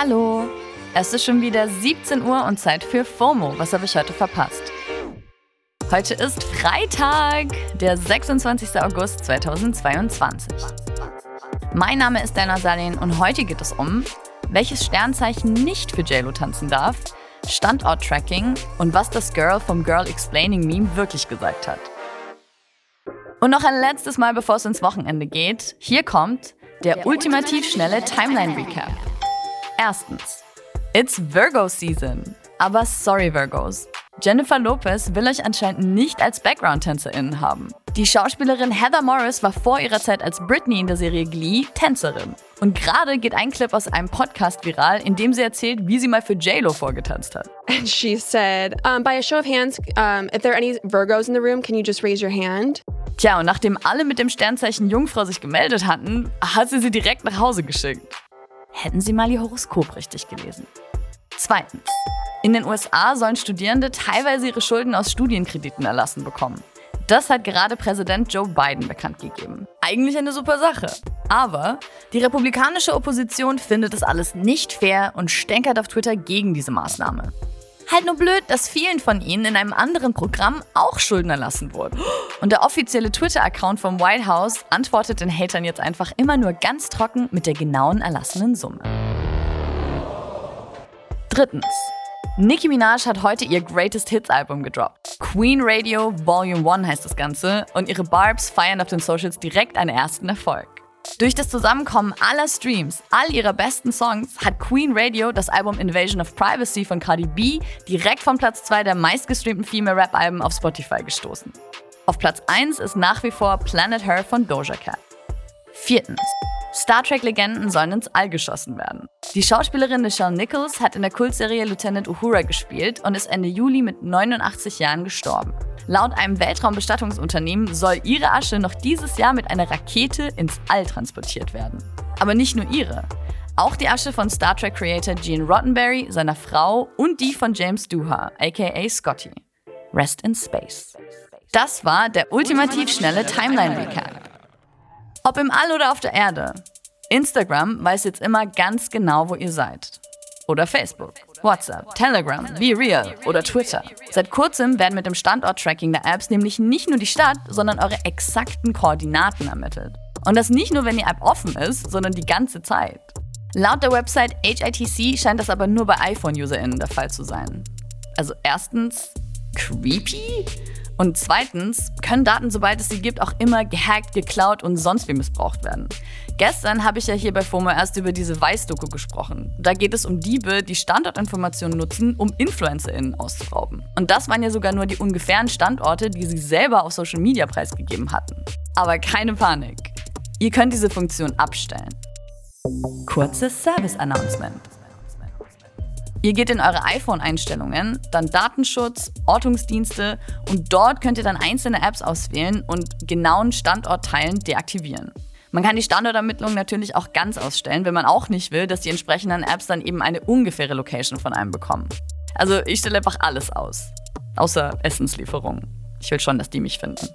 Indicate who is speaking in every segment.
Speaker 1: Hallo! Es ist schon wieder 17 Uhr und Zeit für FOMO. Was habe ich heute verpasst? Heute ist Freitag, der 26. August 2022. Mein Name ist Dana Salin und heute geht es um, welches Sternzeichen nicht für JLo tanzen darf, Standort-Tracking und was das Girl vom Girl Explaining Meme wirklich gesagt hat. Und noch ein letztes Mal, bevor es ins Wochenende geht. Hier kommt der ultimativ schnelle Timeline-Recap. Erstens. It's Virgo Season. Aber sorry, Virgos. Jennifer Lopez will euch anscheinend nicht als Background-TänzerInnen haben. Die Schauspielerin Heather Morris war vor ihrer Zeit als Britney in der Serie Glee Tänzerin. Und gerade geht ein Clip aus einem Podcast viral, in dem sie erzählt, wie sie mal für JLo vorgetanzt hat.
Speaker 2: And she said, um, by a show of hands, um, if there are any Virgos in the room, can you just raise your hand?
Speaker 1: Tja, und nachdem alle mit dem Sternzeichen Jungfrau sich gemeldet hatten, hat sie sie direkt nach Hause geschickt. Hätten Sie mal Ihr Horoskop richtig gelesen. Zweitens. In den USA sollen Studierende teilweise ihre Schulden aus Studienkrediten erlassen bekommen. Das hat gerade Präsident Joe Biden bekannt gegeben. Eigentlich eine super Sache. Aber die republikanische Opposition findet es alles nicht fair und stänkert auf Twitter gegen diese Maßnahme. Halt nur blöd, dass vielen von ihnen in einem anderen Programm auch Schulden erlassen wurden. Und der offizielle Twitter-Account vom White House antwortet den Hatern jetzt einfach immer nur ganz trocken mit der genauen erlassenen Summe. Drittens. Nicki Minaj hat heute ihr Greatest Hits Album gedroppt. Queen Radio Volume 1 heißt das Ganze und ihre Barbs feiern auf den Socials direkt einen ersten Erfolg. Durch das Zusammenkommen aller Streams, all ihrer besten Songs, hat Queen Radio das Album Invasion of Privacy von Cardi B direkt von Platz 2 der meistgestreamten Female Rap Alben auf Spotify gestoßen. Auf Platz 1 ist nach wie vor Planet Her von Doja Cat. Viertens. Star Trek-Legenden sollen ins All geschossen werden. Die Schauspielerin Nichelle Nichols hat in der Kultserie Lieutenant Uhura gespielt und ist Ende Juli mit 89 Jahren gestorben. Laut einem Weltraumbestattungsunternehmen soll ihre Asche noch dieses Jahr mit einer Rakete ins All transportiert werden. Aber nicht nur ihre. Auch die Asche von Star Trek Creator Gene Roddenberry, seiner Frau und die von James Doohan, aka Scotty. Rest in Space. Das war der ultimativ schnelle Timeline-Recap. Ob im All oder auf der Erde. Instagram weiß jetzt immer ganz genau, wo ihr seid. Oder Facebook, WhatsApp, Telegram, Be Real oder Twitter. Seit kurzem werden mit dem Standort-Tracking der Apps nämlich nicht nur die Stadt, sondern eure exakten Koordinaten ermittelt. Und das nicht nur, wenn die App offen ist, sondern die ganze Zeit. Laut der Website HITC scheint das aber nur bei iPhone-UserInnen der Fall zu sein. Also erstens, creepy? Und zweitens können Daten, sobald es sie gibt, auch immer gehackt, geklaut und sonst wie missbraucht werden. Gestern habe ich ja hier bei FOMO erst über diese Weiß-Doku gesprochen. Da geht es um Diebe, die Standortinformationen nutzen, um InfluencerInnen auszurauben. Und das waren ja sogar nur die ungefähren Standorte, die sie selber auf Social Media preisgegeben hatten. Aber keine Panik. Ihr könnt diese Funktion abstellen. Kurzes Service-Announcement. Ihr geht in eure iPhone-Einstellungen, dann Datenschutz, Ortungsdienste und dort könnt ihr dann einzelne Apps auswählen und genauen Standortteilen deaktivieren. Man kann die Standortermittlung natürlich auch ganz ausstellen, wenn man auch nicht will, dass die entsprechenden Apps dann eben eine ungefähre Location von einem bekommen. Also ich stelle einfach alles aus. Außer Essenslieferung. Ich will schon, dass die mich finden.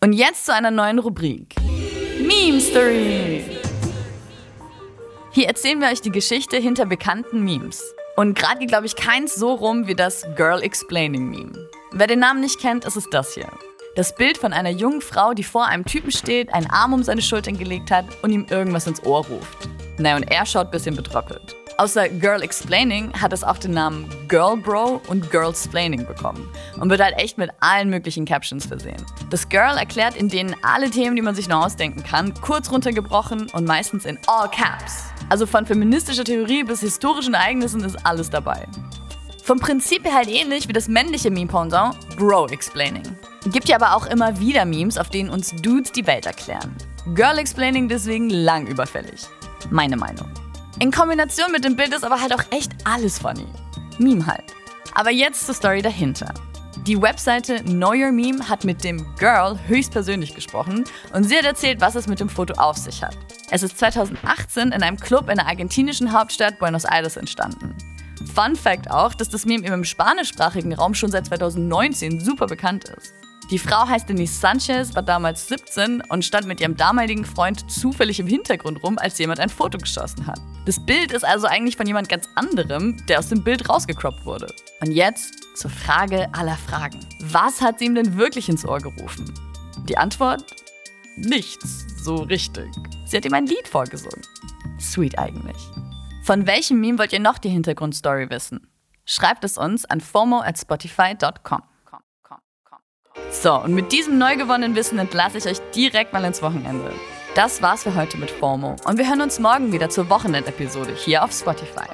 Speaker 1: Und jetzt zu einer neuen Rubrik. Meme Stories. Hier erzählen wir euch die Geschichte hinter bekannten Memes. Und gerade geht, glaube ich, keins so rum wie das Girl Explaining Meme. Wer den Namen nicht kennt, ist es das hier. Das Bild von einer jungen Frau, die vor einem Typen steht, einen Arm um seine Schultern gelegt hat und ihm irgendwas ins Ohr ruft. Naja, und er schaut ein bisschen betrockelt. Außer Girl Explaining hat es auch den Namen Girl Bro und Girl Splaining bekommen und wird halt echt mit allen möglichen Captions versehen. Das Girl erklärt in denen alle Themen, die man sich nur ausdenken kann, kurz runtergebrochen und meistens in all caps. Also von feministischer Theorie bis historischen Ereignissen ist alles dabei. Vom Prinzip her halt ähnlich wie das männliche Meme-Pendant, Bro-Explaining. Gibt ja aber auch immer wieder Memes, auf denen uns Dudes die Welt erklären. Girl-Explaining deswegen lang überfällig. Meine Meinung. In Kombination mit dem Bild ist aber halt auch echt alles funny. Meme halt. Aber jetzt zur Story dahinter. Die Webseite Your Meme hat mit dem Girl höchstpersönlich gesprochen und sie hat erzählt, was es mit dem Foto auf sich hat. Es ist 2018 in einem Club in der argentinischen Hauptstadt Buenos Aires entstanden. Fun Fact auch, dass das Meme im spanischsprachigen Raum schon seit 2019 super bekannt ist. Die Frau heißt Denise Sanchez, war damals 17 und stand mit ihrem damaligen Freund zufällig im Hintergrund rum, als jemand ein Foto geschossen hat. Das Bild ist also eigentlich von jemand ganz anderem, der aus dem Bild rausgecroppt wurde. Und jetzt zur Frage aller Fragen. Was hat sie ihm denn wirklich ins Ohr gerufen? Die Antwort? Nichts, so richtig. Sie hat ihm ein Lied vorgesungen. Sweet eigentlich. Von welchem Meme wollt ihr noch die Hintergrundstory wissen? Schreibt es uns an fomo at spotify.com. So, und mit diesem neu gewonnenen Wissen entlasse ich euch direkt mal ins Wochenende. Das war's für heute mit FOMO und wir hören uns morgen wieder zur Wochenendepisode hier auf Spotify.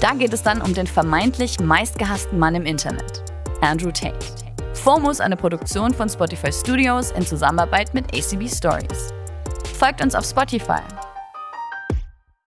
Speaker 1: Da geht es dann um den vermeintlich meistgehassten Mann im Internet, Andrew Tate. FOMO ist eine Produktion von Spotify Studios in Zusammenarbeit mit ACB Stories. Folgt uns auf Spotify